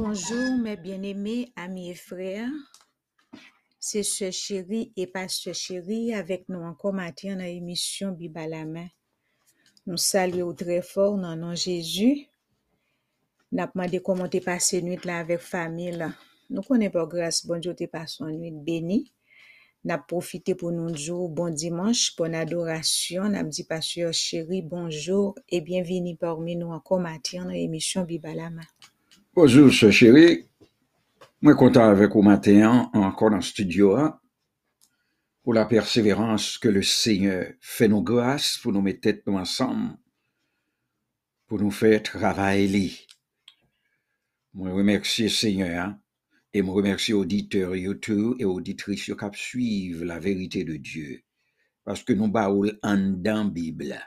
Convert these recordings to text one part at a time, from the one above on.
Bonjour mes bien-aimés amis et frères. C'est ce chéri et pasteur chéri avec nous encore matin dans l'émission Bible. Nous saluons très fort dans nom Jésus. Nous avons demandé comment tu passé nuit là avec famille. Nous connaissons pas grâce, bon Dieu, tu passé une nuit bénie. Nous avons profité pour nous dire bon dimanche, bonne adoration. Nous avons dit pasteur chéri, bonjour et bienvenue parmi nous encore matin dans l'émission Bible. Bonjour, ce chéri. Moi, content avec vous matin, encore dans le studio, hein, pour la persévérance que le Seigneur fait nos grâces, pour nous mettre nous ensemble, pour nous faire travailler. Moi, remercie le Seigneur, hein, et me remercie auditeurs YouTube et auditrices qui suivent la vérité de Dieu, parce que nous baoul en dans Bible,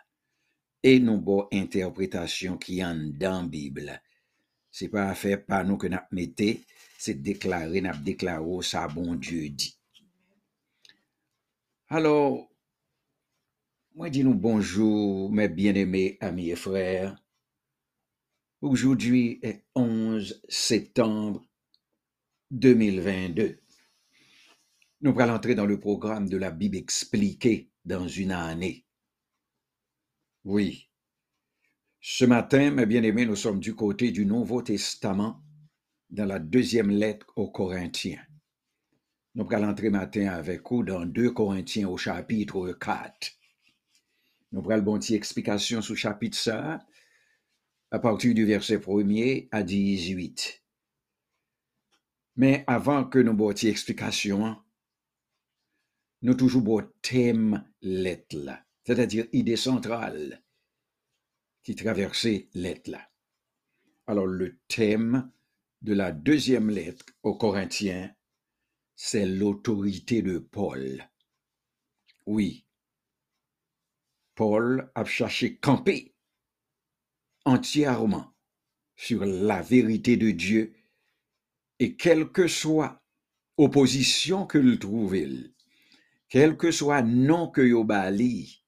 et nous bon interprétation qui en dans la C'est pas affaire par nous que nous mettons, c'est déclarer, nous déclaré ça bon Dieu dit. Alors, moi dis nous bonjour, mes bien-aimés amis et frères. Aujourd'hui est 11 septembre 2022. Nous allons entrer dans le programme de la Bible expliquée dans une année. Oui, ce matin, mes bien-aimés, nous sommes du côté du Nouveau Testament dans la deuxième lettre aux Corinthiens. Nous allons entrer matin avec vous dans 2 Corinthiens au chapitre 4. Nous allons bon petite explication sur chapitre ça à partir du verset 1er à 18. Mais avant que nous bon petite explication, nous toujours bon thème lettre c'est-à-dire idée centrale qui traversait lettre là. Alors le thème de la deuxième lettre aux Corinthiens, c'est l'autorité de Paul. Oui, Paul a cherché camper entièrement sur la vérité de Dieu et quelle que soit opposition que le trouve, quel que soit non que yo bali,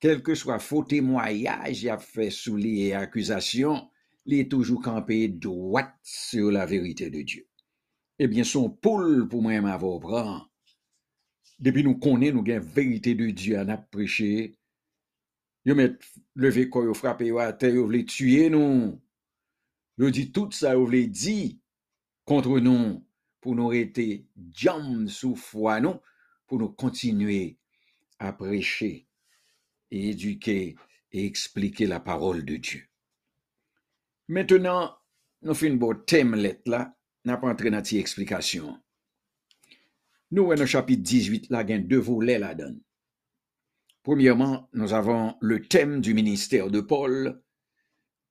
quel que soit faux témoignage y a fait sous les accusations, il est toujours campé droit sur la vérité de Dieu. Eh bien, son poule pour moi m'avoir prend. Depuis nous connaissons nous gain vérité de Dieu à n'a prêché. Yo met levé quoi frappé yo à terre, yo voulait tuer nous. Yo dit tout ça yo voulait dit contre nous pour nous rester jam sous foi nous pour nous continuer à prêcher et éduquer et expliquer la parole de Dieu. Maintenant, nous faisons un thème là, n'a pas entré dans cette explication. Nous, dans le chapitre 18, là, il y a deux volets là-dedans. Premièrement, nous avons le thème du ministère de Paul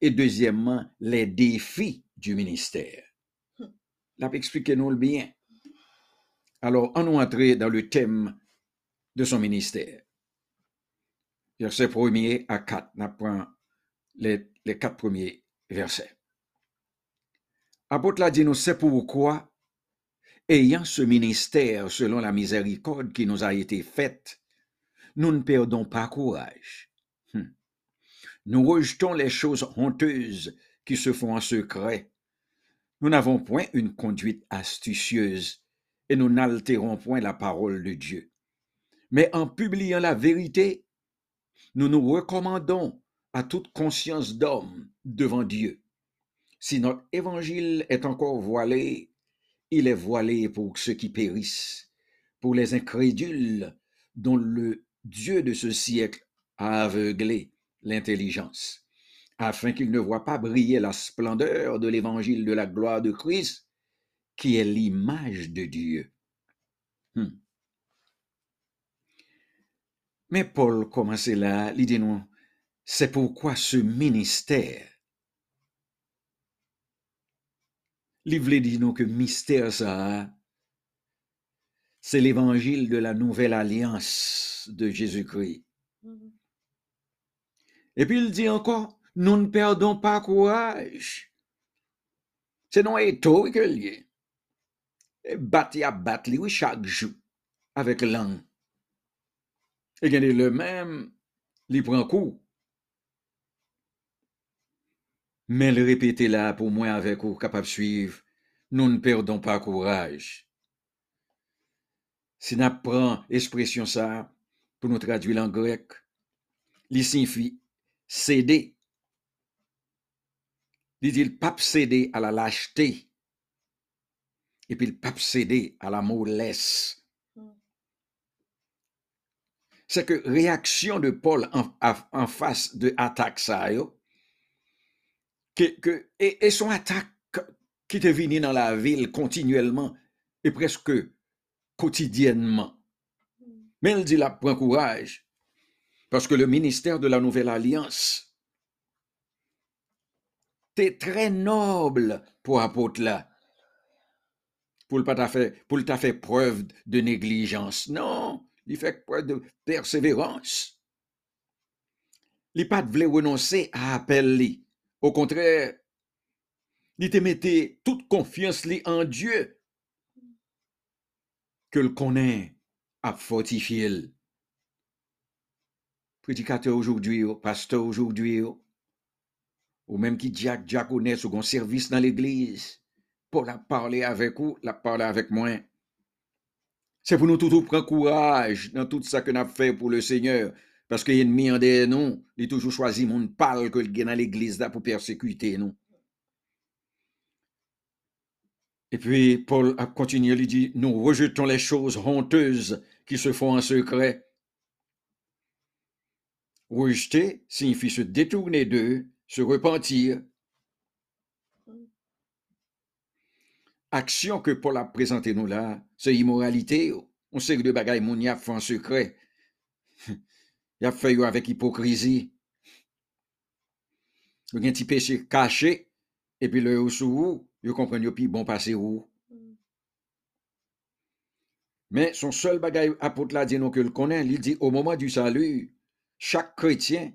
et deuxièmement, les défis du ministère. Là, expliquez-nous le bien. Alors, on nous entrer dans le thème de son ministère. Verset 1er à 4, on apprend les, les quatre premiers versets. Apôtre l'a dit nous, c'est pourquoi, ayant ce ministère selon la miséricorde qui nous a été faite, nous ne perdons pas courage. Hmm. Nous rejetons les choses honteuses qui se font en secret. Nous n'avons point une conduite astucieuse et nous n'altérons point la parole de Dieu. Mais en publiant la vérité, nous nous recommandons à toute conscience d'homme devant Dieu. Si notre évangile est encore voilé, il est voilé pour ceux qui périssent, pour les incrédules dont le Dieu de ce siècle a aveuglé l'intelligence, afin qu'ils ne voient pas briller la splendeur de l'évangile de la gloire de Christ, qui est l'image de Dieu. Hmm. Mais Paul commençait là, il dit non, c'est pourquoi ce ministère, il voulait dire nous que mystère ça, c'est l'évangile de la nouvelle alliance de Jésus-Christ. Mhm. Et puis il dit encore, nous ne perdons pas courage. C'est non étau que lié. Et battre à battre, oui, chaque jour, avec langue. Et gagner le même, il prend coup. mais le répéter là pour moi avec vous capable de suivre, nous ne perdons pas courage. Si nous prenons expression ça pour nous traduire en grec, il signifie céder. Il dit le pape céder à la lâcheté et puis le pape céder à la mollesse. C'est que réaction de Paul en, face de attaque ça, que, et, son attaque qui est venue dans la ville continuellement et presque quotidiennement. Mais elle dit là, prends courage, parce que le ministère de la Nouvelle Alliance, c'est très noble pour apôtre là. Pour le fait, pour fait preuve de négligence. Non, il fait preuve de persévérance? Il pas voulu renoncer à appel Au contraire, il te mettait toute confiance en Dieu que le connaît à fortifier. Prédicateur aujourd'hui, pasteur aujourd'hui, ou même qui Jack diaconesse second service dans l'église, pour la parler avec vous, la parler avec moi. C'est pour nous tout prendre courage dans tout ça que nous avons fait pour le Seigneur. Parce que l'ennemi en des nous, il a toujours choisi mon parle que le dans l'église là pour persécuter nous. Et puis Paul a continué, il dit, nous rejetons les choses honteuses qui se font en secret. Rejeter signifie se détourner d'eux, se repentir. Action que Paul a présentée nous là, c'est immoralité. On sait que de bagailles mon y a fait en secret. Il a fait avec hypocrisie. Il y a un petit péché caché, et puis le sous vous, vous comprenez, puis bon passer où. Mais son seul bagaille apôtre là dit non que le connaît, il dit au moment du salut, chaque chrétien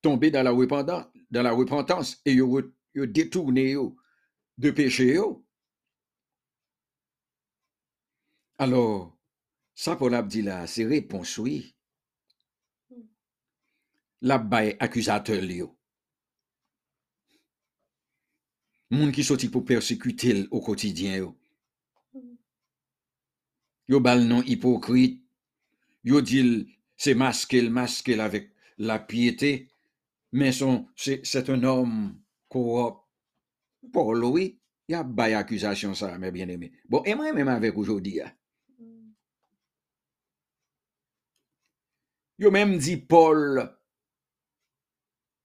tombé dans la repentance, dans la repentance et il détourné de péché. Alors, ça pour là, c'est réponse oui. La baille accusateur yo. Moun qui sorti pour persécuter au quotidien yo. Yo bal non hypocrite. Yo dit c'est masqué, masqué avec la piété, mais son, c'est un homme corrupt. Pour lui, il y a accusation ça, mes bien-aimés. Bon, et moi même avec aujourd'hui. Yo même dit Paul,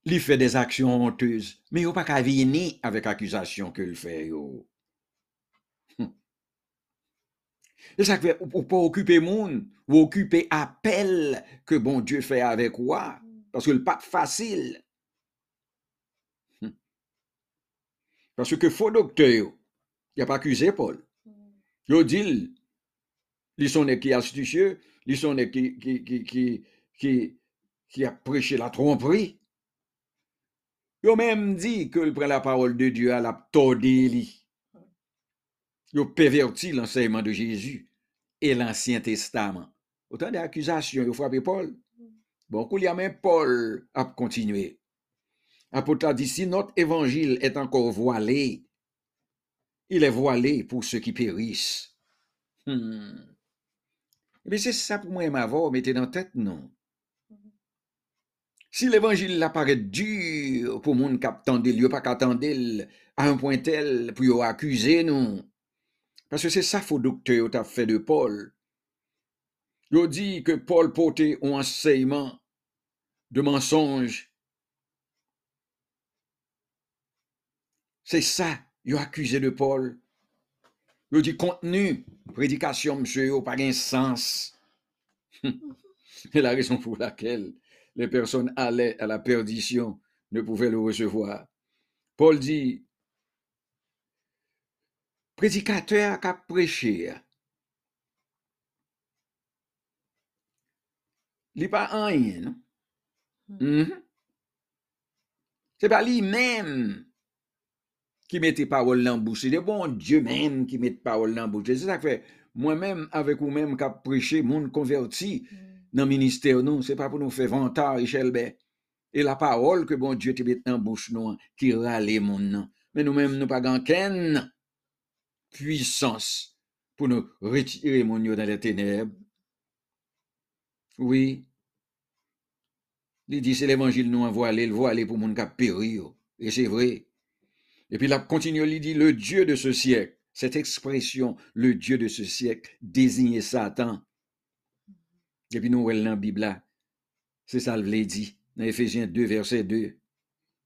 il fait des actions honteuses, mais il pas qu'à venir avec accusation qu'il fait. Yo. Et ça fait, pour pas occuper monde, ou occuper appel que bon Dieu fait avec moi, parce que le pas facile. Hmm. Parce que faux docteur, il a pas accusé Paul. Il dit, ils sont qui astucieux, ils sont qui, qui, qui, qui, qui, a prêché la tromperie. Il même dit que prend la parole de Dieu à la tordé il a perverti l'enseignement de Jésus et l'Ancien Testament. Autant d'accusations, il a frappé Paul. Bon, il y a même Paul a continué. Apôtre dit, si notre évangile est encore voilé, il est voilé pour ceux qui périssent. Hmm. Mais c'est ça pour moi, ma voix, mettez dans la tête, non. Si l'évangile apparaît dur pour monde qui attendent, il pas qu'attendre à un point tel pour accuser nous. Parce que c'est ça faux docteur t'a fait de Paul. Il dit que Paul portait un enseignement de mensonge. C'est ça, il a accusé de Paul. Il dit contenu, prédication, monsieur, pas de sens. C'est la raison pour laquelle les personnes allaient à la perdition ne pouvaient le recevoir. Paul dit, prédicateur qui a prêché, il n'est pas rien, non? Mm -hmm. C'est pas lui-même qui mettait parole dans la bouche. C'est bon Dieu même qui met parole dans la bouche. C'est ça que fait. Moi-même, avec vous-même, qui a prêché, monde converti mm. Dans le ministère, non, c'est pas pour nous faire vantar, Richelbert. et la parole que bon Dieu te met dans bouche qui râle mon nom. Mais nous-mêmes, nous pas qu'une puissance pour nous retirer mon dans les ténèbres. Oui. Il dit, c'est l'évangile nous envoie le voilé pour mon périr. Et c'est vrai. Et puis, il continue, il dit, le Dieu de ce siècle, cette expression, le Dieu de ce siècle, désigne Satan. Et puis, nous, voyons dans la Bible, c'est ça le dit, dans Ephésiens 2, verset 2,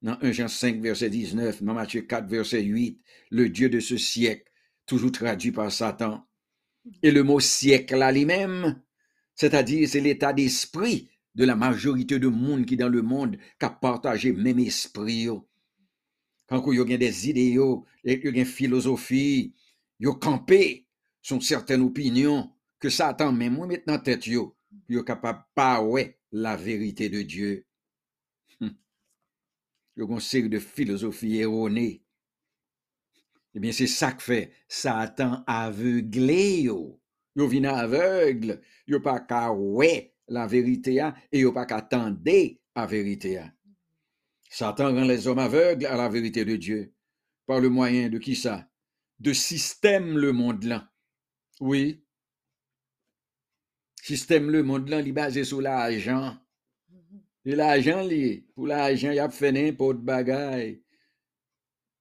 dans 1 Jean 5, verset 19, dans Matthieu 4, verset 8, le Dieu de ce siècle, toujours traduit par Satan. Et le mot siècle là lui-même, c'est-à-dire c'est l'état d'esprit de la majorité de monde qui dans le monde qui a partagé même esprit. Quand il y a des idéaux, il y a une philosophie, il y a campé sont certaines opinions que Satan même moi maintenant tête est capable pas la vérité de Dieu. Hum. Il y a une série de philosophies erronées eh bien, c'est ça que fait Satan aveuglé yo. Yo vin aveugle, yo pas ouais la vérité et yo pas qu'à vérité Satan rend les hommes aveugles à la vérité de Dieu par le moyen de qui ça? De système le monde là. Oui. Système le monde là, il basé sur l'argent. Et l'argent, pour l'argent, il a fait n'importe bagaille.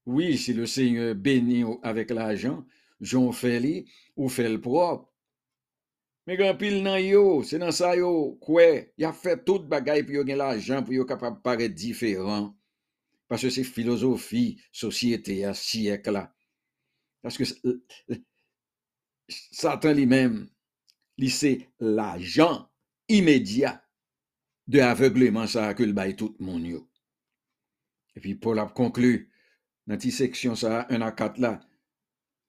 Oui, si le Seigneur bénit avec l'argent, j'en fais ou fait le propre. Mais quand pile nan yo, c'est dans ça yo, quoi, il a fait toute bagaille pour gagner l'argent pour être capable paraître différent. Parce que c'est philosophie, société, à siècle. Parce que Satan lui-même, c'est l'argent immédiat de aveuglement ça que le bail tout le monde yo. Et puis Paul a conclu, dans cette section ça, 1 à 4 là,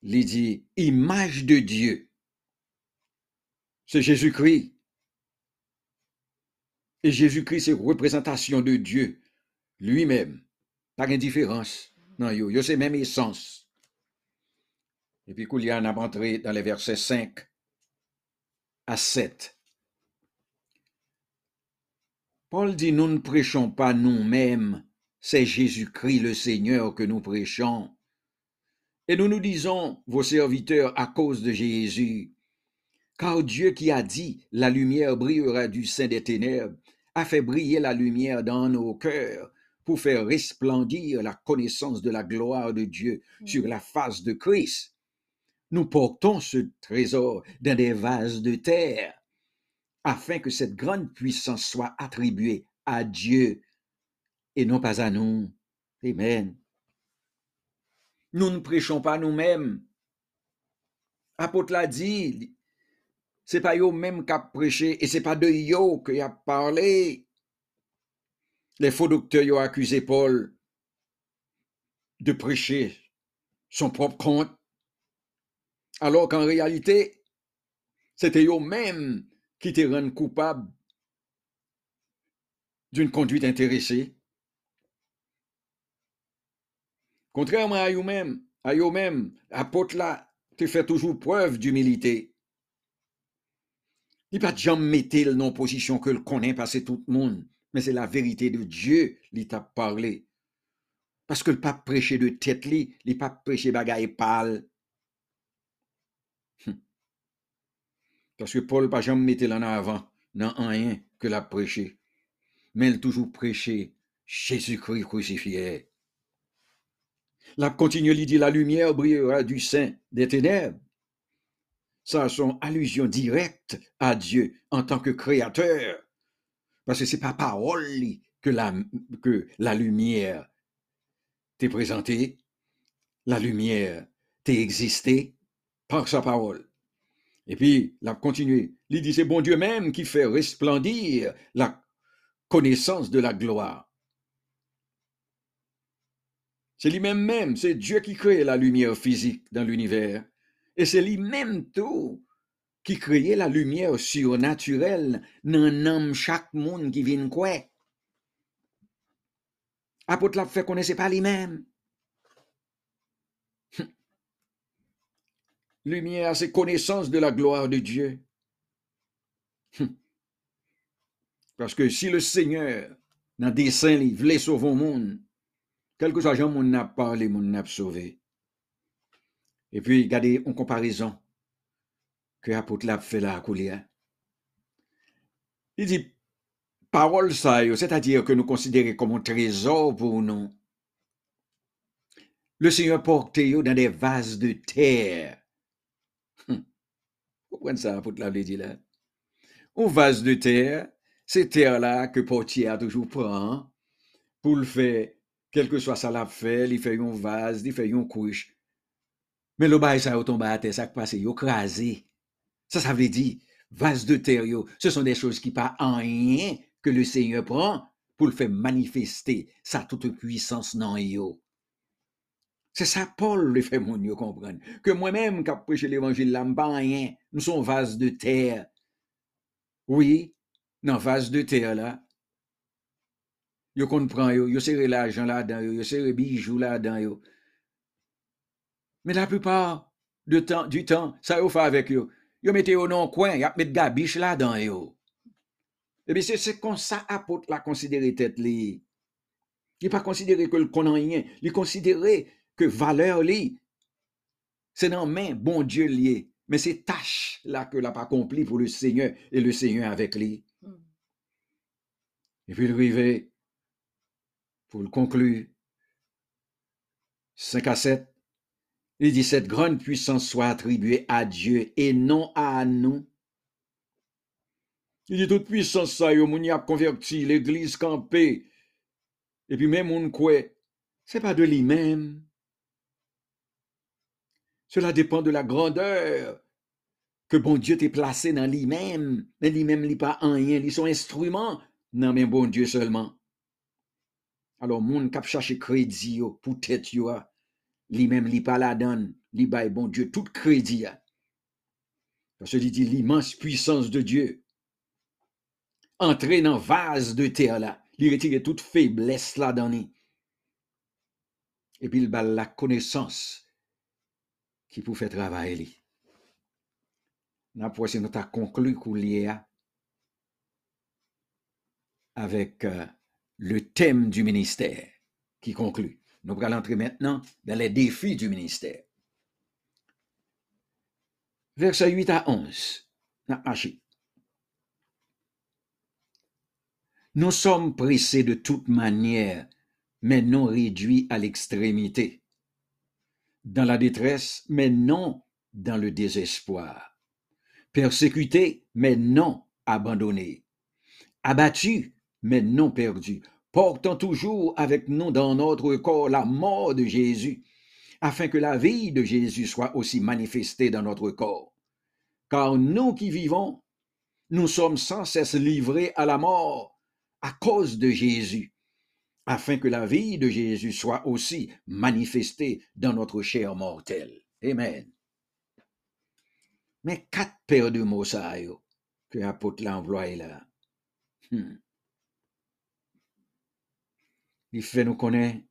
il dit image de Dieu. C'est Jésus-Christ. Et Jésus-Christ, c'est représentation de Dieu lui-même. Pas d'indifférence. Non, yo, yo c'est même essence. Et puis, il y a entré dans les versets 5 à 7. Paul dit, nous ne prêchons pas nous-mêmes, c'est Jésus-Christ le Seigneur que nous prêchons. Et nous nous disons, vos serviteurs, à cause de Jésus, car Dieu qui a dit, la lumière brillera du sein des ténèbres, a fait briller la lumière dans nos cœurs pour faire resplendir la connaissance de la gloire de Dieu mm. sur la face de Christ. Nous portons ce trésor dans des vases de terre, afin que cette grande puissance soit attribuée à Dieu et non pas à nous. Amen. Nous ne prêchons pas nous-mêmes. Apôtre l'a dit, c'est pas eux même qui a prêché et c'est pas de yo qui a parlé. Les faux docteurs ont accusé Paul de prêcher son propre compte, alors qu'en réalité, c'était eux-mêmes qui te rendent coupable d'une conduite intéressée. Contrairement à eux-mêmes, à eux-mêmes, apôtre là, tu fais toujours preuve d'humilité. Il pas jamais mettre non position que le connaît passer tout le monde, mais c'est la vérité de Dieu qui t'a parlé. Parce que le pape prêché de tête li, le pape prêché bagaille pâle. Parce que Paul pas jamais mettre en avant dans rien que l'a prêché. Mais il toujours prêché Jésus-Christ crucifié. La continue, dit, la lumière brillera du sein des ténèbres. Ça, son allusion directe à Dieu en tant que créateur. Parce que c'est pas parole que la, que la lumière t'est présentée. La lumière t'est existée par sa parole. Et puis, la continue. Il dit, c'est bon Dieu même qui fait resplendir la connaissance de la gloire c'est lui-même même, c'est Dieu qui crée la lumière physique dans l'univers. Et c'est lui-même tout qui crée la lumière surnaturelle dans homme chaque monde qui vient quoi? Apôtre la fait connaître pas lui-même. Lumière, c'est connaissance de la gloire de Dieu. Parce que si le Seigneur nan desen li, vle sauvon moun, kelke sa jan moun nap parle, moun nap sauve. E pi, gade, on komparison, ke apot la fe la akou li. Li di, parol sa yo, se ta dire ke nou konsidere komon trezor pou nou. Le Seigneur porte yo dan de vase de ter. La di la? Ou vase de ter, se ter la ke portier a toujou pran, pou l fe, kelke swa sa la fe, li fe yon vase, li fe yon kouch. Men lo bay sa yo tomba a te, sa kpase yo krasi. Sa sa vle di, vase de ter yo, se son de chos ki pa anyen ke le seigneur pran, pou l fe manifeste sa toute puissance nan yo. Se sa Paul le fe moun yo kompran, ke mwen menm kap preche l'evangile la mba anyen, nou son vase de ter, Oui, nan vase de ter la, yo kon pran yo, yo sere l'ajan la dan yo, yo sere bijou la dan yo. Men la pupar du tan, sa yo fa avek yo, yo mette yo nan kwen, yap mette gabiche la dan yo. Ebe se se kon sa apote la konsidere tet li. Li pa konsidere ke l konan yen, li ke valeur li, se nan men bon dieu liye. Mais c'est tâches-là que l'a pas accompli pour le Seigneur et le Seigneur avec lui. Hmm. Et puis le pour le conclure, 5 à 7, il dit, cette grande puissance soit attribuée à Dieu et non à nous. Il dit, toute puissance, ça, yo, moun y a converti, l'église campée, et puis même on quoi, c'est pas de lui-même. Cela dépend de la grandeur que bon Dieu t'est placé dans lui-même. Mais lui-même, il pas en rien, il sont instruments non mais bon Dieu seulement. Alors, moun kap cherche crédit pour tête yo, lui-même, il pas la donne, li bail bon Dieu tout crédit. Parce qu'il dit l'immense puissance de Dieu. Entrer dans vase de terre là, il retire toute faiblesse là dans Et puis il bat la connaissance qui pour faire travailler. N'a pas nous ta conclu avec euh, le thème du ministère qui conclut. Nous allons entrer maintenant dans les défis du ministère. Verset 8 à 11. Nous sommes pressés de toute manière, mais non réduits à l'extrémité dans la détresse, mais non dans le désespoir. Persécuté, mais non abandonné. Abattu, mais non perdu. Portant toujours avec nous dans notre corps la mort de Jésus, afin que la vie de Jésus soit aussi manifestée dans notre corps. Car nous qui vivons, nous sommes sans cesse livrés à la mort à cause de Jésus, afin que la vie de Jésus soit aussi manifestée dans notre chair mortelle. Amen. Mais quatre paires de mots ça que l'apôtre l'envoie là. Hmm. Il fait nous connaître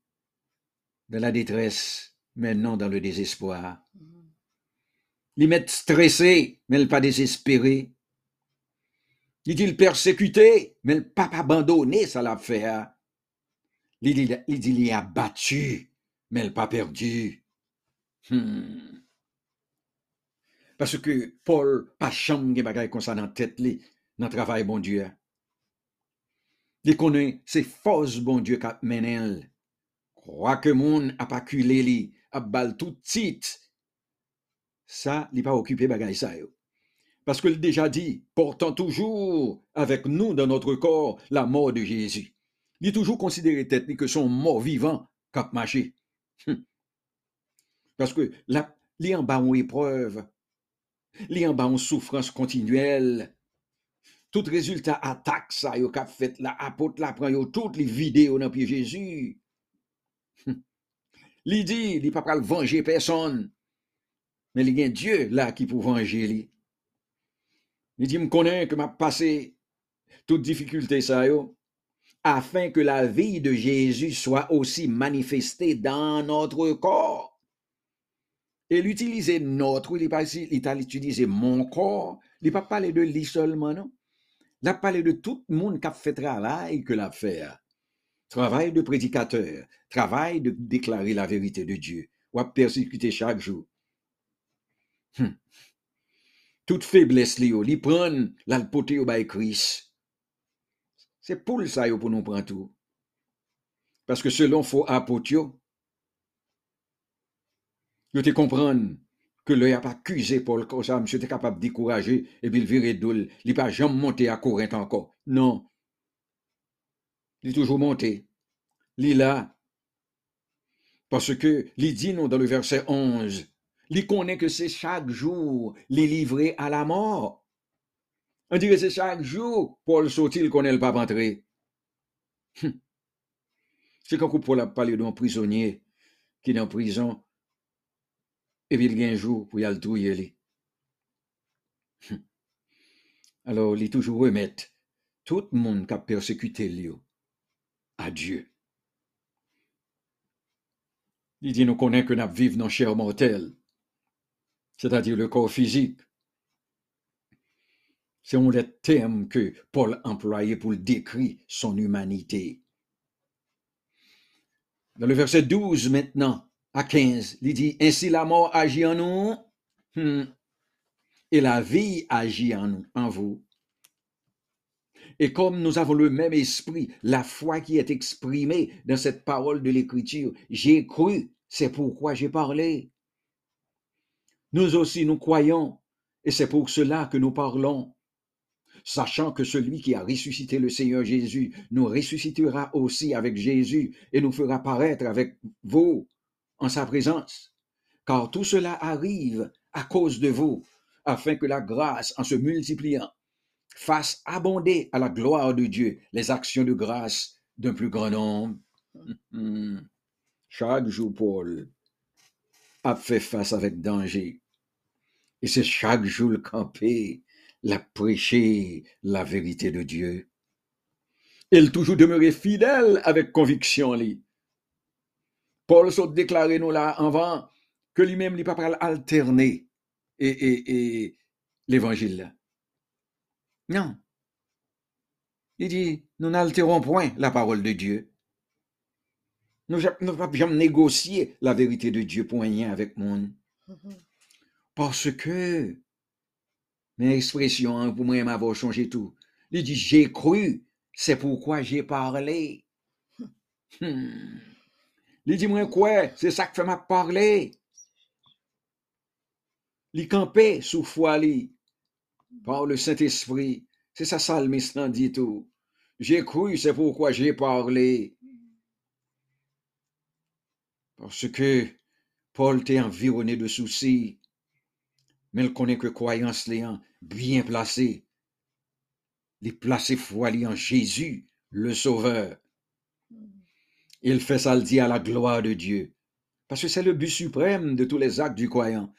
dans la détresse, mais non dans le désespoir. Il met stressé, mais pas désespéré. Il dit persécuté, mais pas abandonné, ça l'a fait. Il il il a battu, mais il pas perdu. Hmm. Parce que Paul, pas chambre de bagaille comme ça dans la tête, dans le travail, bon Dieu. Il connaît c'est force, bon Dieu, qui mène. Crois que mon a pas culé, li, a bal tout titre. Ça, il pas occupé bagaille ça, Parce qu'il déjà dit, portant toujours avec nous dans notre corps la mort de Jésus il est toujours considéré tête que son mort vivant cap marché. Hum. Parce que là, il en bas une épreuve, il en bas une souffrance continuelle. Tout résultat attaque ça, yo cap fait la apôtre la prend yo toutes les vidéos dans pied Jésus. Hum. Il dit, il pas pas venger personne. Mais il y a Dieu là qui peut venger lui. Il dit, me connaît que m'a passé toute difficulté ça yo afin que la vie de Jésus soit aussi manifestée dans notre corps. Et l'utiliser notre, il pas utiliser mon corps, il pas parler de lui seulement, non? Il a parlé de tout le monde qui a fait travail que l'a fait. travail de prédicateur, travail de déclarer la vérité de Dieu, ou à persécuter chaque jour. Hum. Toute faiblesse li li pran la pote yo bay Christ. C'est pour ça yo pour nous prendre tout. Parce que selon faux yo, yo te comprendre que le a pas accusé Paul comme ça, monsieur était capable de décourager et puis il virer doule, il pas jamais monté à Corinthe encore. Non. Il est toujours monté. Il là. Parce que, il dit dans le verset 11, il connaît que c'est chaque jour les livrer à la mort. On dirait c'est chaque jour Paul il connaît le pas entrer. Hum. C'est quand Paul a parlé d'un prisonnier qui est en prison et puis il y a un jour pour y aller trouiller. Hum. Alors, il toujours remettre tout le monde qui a persécuté lui à Dieu. Il dit, nous connaissons que nous vivons dans chair mortelle, c'est-à-dire le corps physique. C'est un des termes que Paul employait pour décrire son humanité. Dans le verset 12 maintenant, à 15, il dit, Ainsi la mort agit en nous, hmm, et la vie agit en nous, en vous. Et comme nous avons le même esprit, la foi qui est exprimée dans cette parole de l'Écriture, j'ai cru, c'est pourquoi j'ai parlé. Nous aussi, nous croyons, et c'est pour cela que nous parlons, sachant que celui qui a ressuscité le Seigneur Jésus nous ressuscitera aussi avec Jésus et nous fera paraître avec vous en sa présence. Car tout cela arrive à cause de vous, afin que la grâce, en se multipliant, fasse abonder à la gloire de Dieu les actions de grâce d'un plus grand nombre. Chaque jour, Paul a fait face avec danger. Et c'est chaque jour le camper, la prêcher la vérité de Dieu. Il toujours demeurer fidèle avec conviction. Paul s'est déclaré nous là avant que lui-même n'est pas alterner et, et, et l'évangile. Non. Il dit, nous n'altérons point la parole de Dieu. Nous ne pas jamais négocier la vérité de Dieu pour rien avec monde. Parce que, mes expressions, hein, pour moi, m'avoir changé tout. Il dit, j'ai cru, c'est pourquoi j'ai parlé. Hmm. Il dit, moi, quoi, c'est ça que fait m'a parler. Il campait sous foi, par le Saint-Esprit. C'est ça, salmiste dit tout. J'ai cru, c'est pourquoi j'ai parlé. Parce que Paul était environné de soucis, mais il connaît que croyance l'ayant bien placée. Il placé foi en Jésus, le Sauveur. Il fait ça le dit à la gloire de Dieu. Parce que c'est le but suprême de tous les actes du croyant.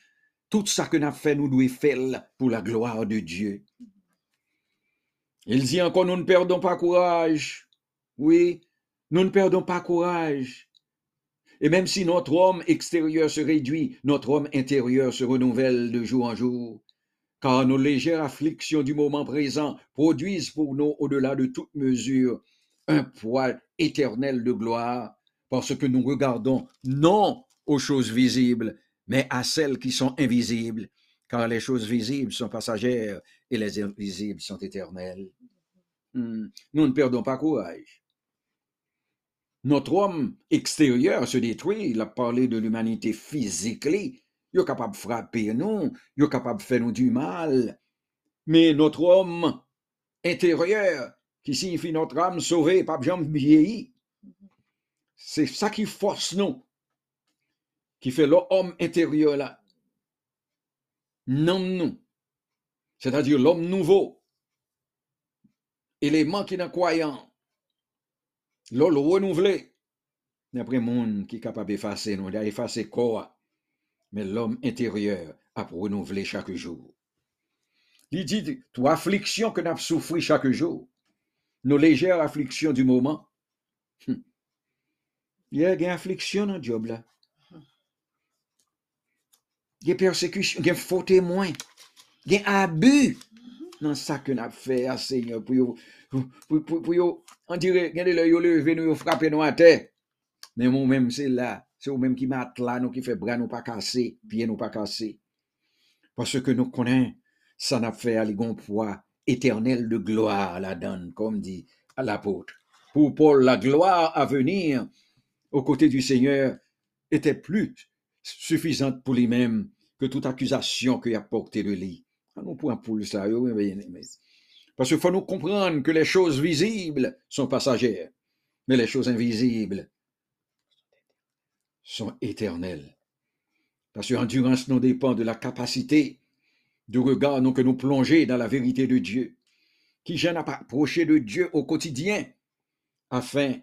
Tout ça que nous fait, nous devons faire pour la gloire de Dieu. Il dit encore, nous ne perdons pas courage. Oui, nous ne perdons pas courage. Et même si notre homme extérieur se réduit, notre homme intérieur se renouvelle de jour en jour. Car nos légères afflictions du moment présent produisent pour nous, au-delà de toute mesure, un poids éternel de gloire, parce que nous regardons non aux choses visibles, mais à celles qui sont invisibles, car les choses visibles sont passagères et les invisibles sont éternelles. Hmm. Nous ne perdons pas courage. Notre homme extérieur se détruit. Il a parlé de l'humanité physique. Il est capable de frapper nous, il est capable de faire nous du mal. Mais notre homme intérieur, qui signifie notre âme sauvée, pas. C'est ça qui force nous, qui fait l'homme intérieur là. Non, nous, c'est-à-dire l'homme nouveau, élément qui n'est croyant, l'homme renouvelé. D'après monde qui est capable d'effacer, nous, d'effacer quoi, mais l'homme intérieur a renouvelé chaque jour. Il dit, toi, affliction que nous souffert chaque jour, nos légères afflictions du moment. Hum. Il y a des afflictions dans le job là. Il y a persécution, il y a faux témoins, il y a abus dans ça que nous fait, Seigneur, pour pour, pour, pour on dirait, regardez le yo levé nous, frappé à terre. Mais moi même c'est là, c'est vous même qui mat là, nous qui fait bras nous pas casser, pieds nous pas casser. Parce que nous connaissons, ça n'a fait à poids éternel de gloire la donne, comme dit l'apôtre. Pour Paul, la gloire à venir aux côtés du Seigneur était plus suffisante pour lui-même que toute accusation qu'il a portée de lui. Nous pouvons pour ça. Parce qu'il faut nous comprendre que les choses visibles sont passagères, mais les choses invisibles sont éternelles. Parce que l'endurance nous dépend de la capacité de regard nous, que nous plonger dans la vérité de Dieu, qui gêne à approcher de Dieu au quotidien, afin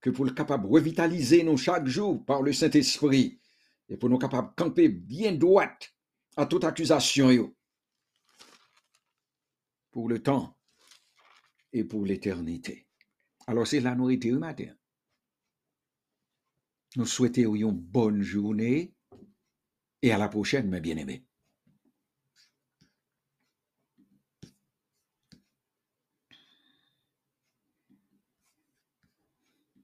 que pour le capable revitaliser nous chaque jour par le Saint-Esprit, et pour nous capables camper bien droite à toute accusation, pour le temps et pour l'éternité. Alors c'est la nourriture matin. Nous souhaitons une bonne journée et à la prochaine, mes bien-aimés.